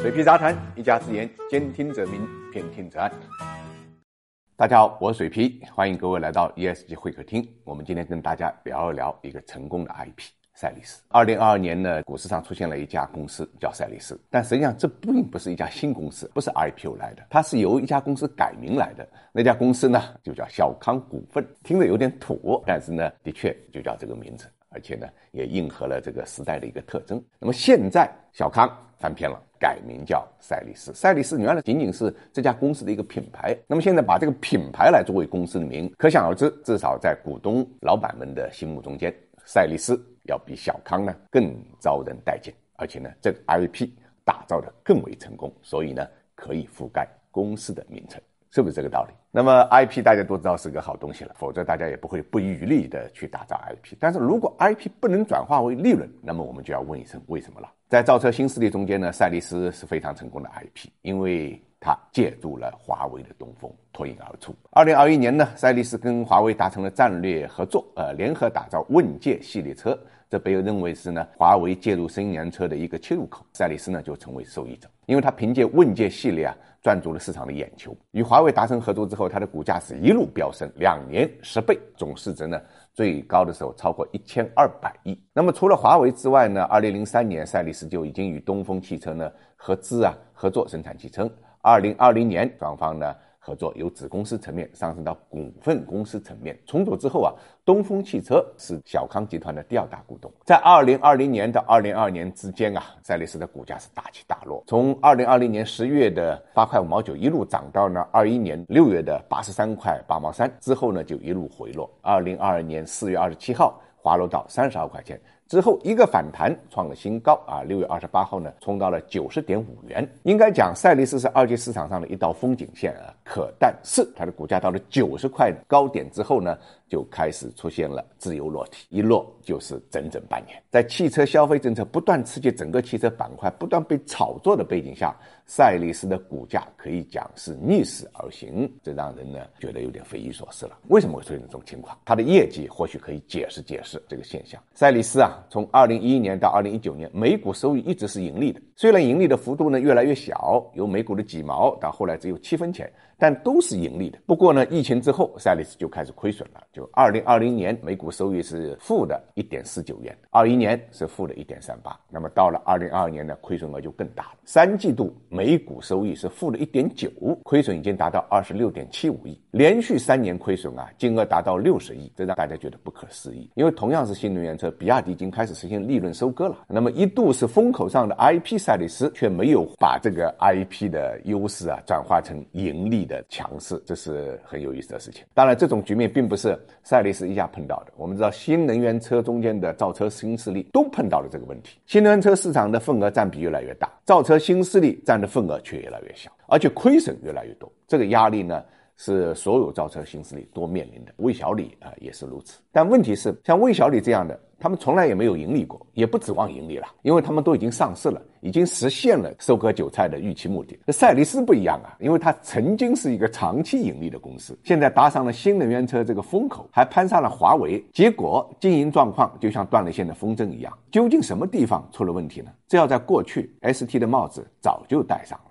水皮杂谈，一家之言，兼听则明，偏听则暗。大家好，我是水皮，欢迎各位来到 ESG 会客厅。我们今天跟大家聊一聊一个成功的 IP 赛力斯。二零二二年呢，股市上出现了一家公司叫赛力斯，但实际上这并不是一家新公司，不是 IPO 来的，它是由一家公司改名来的。那家公司呢，就叫小康股份，听着有点土，但是呢，的确就叫这个名字。而且呢，也应和了这个时代的一个特征。那么现在小康翻篇了，改名叫赛力斯。赛力斯原来仅仅是这家公司的一个品牌，那么现在把这个品牌来作为公司的名，可想而知，至少在股东老板们的心目中间，赛力斯要比小康呢更招人待见，而且呢，这个 IP 打造的更为成功，所以呢，可以覆盖公司的名称。是不是这个道理？那么 IP 大家都知道是个好东西了，否则大家也不会不遗余力的去打造 IP。但是如果 IP 不能转化为利润，那么我们就要问一声为什么了？在造车新势力中间呢，赛力斯是非常成功的 IP，因为他借助了华为的东风脱颖而出。二零二一年呢，赛力斯跟华为达成了战略合作，呃，联合打造问界系列车，这被认为是呢华为介入新能源车的一个切入口，赛力斯呢就成为受益者，因为他凭借问界系列啊。赚足了市场的眼球。与华为达成合作之后，它的股价是一路飙升，两年十倍，总市值呢最高的时候超过一千二百亿。那么除了华为之外呢，二零零三年赛力斯就已经与东风汽车呢合资啊合作生产汽车。二零二零年双方呢。合作由子公司层面上升到股份公司层面。重组之后啊，东风汽车是小康集团的第二大股东。在二零二零年到二零二二年之间啊，赛力斯的股价是大起大落，从二零二零年十月的八块五毛九一路涨到呢二一年六月的八十三块八毛三，之后呢就一路回落。二零二二年四月二十七号滑落到三十二块钱。之后一个反弹创了新高啊！六月二十八号呢，冲到了九十点五元。应该讲，赛力斯是二级市场上的一道风景线啊。可但是它的股价到了九十块高点之后呢，就开始出现了自由落体，一落就是整整半年。在汽车消费政策不断刺激整个汽车板块不断被炒作的背景下，赛力斯的股价可以讲是逆势而行，这让人呢觉得有点匪夷所思了。为什么会出现这种情况？它的业绩或许可以解释解释这个现象。赛力斯啊。从二零一一年到二零一九年，每股收益一直是盈利的。虽然盈利的幅度呢越来越小，由每股的几毛到后来只有七分钱。但都是盈利的。不过呢，疫情之后，赛力斯就开始亏损了。就二零二零年每股收益是负的一点四九元，二一年是负的一点三八。那么到了二零二二年呢，亏损额就更大了。三季度每股收益是负的一点九，亏损已经达到二十六点七五亿，连续三年亏损啊，金额达到六十亿，这让大家觉得不可思议。因为同样是新能源车，比亚迪已开始实现利润收割了。那么一度是风口上的 IP 赛力斯，却没有把这个 IP 的优势啊转化成盈利。的强势，这是很有意思的事情。当然，这种局面并不是赛力斯一家碰到的。我们知道，新能源车中间的造车新势力都碰到了这个问题。新能源车市场的份额占比越来越大，造车新势力占的份额却越来越小，而且亏损越来越多。这个压力呢？是所有造车新势力都面临的，魏小李啊也是如此。但问题是，像魏小李这样的，他们从来也没有盈利过，也不指望盈利了，因为他们都已经上市了，已经实现了收割韭菜的预期目的。赛力斯不一样啊，因为它曾经是一个长期盈利的公司，现在搭上了新能源车这个风口，还攀上了华为，结果经营状况就像断了线的风筝一样。究竟什么地方出了问题呢？这要在过去，ST 的帽子早就戴上了。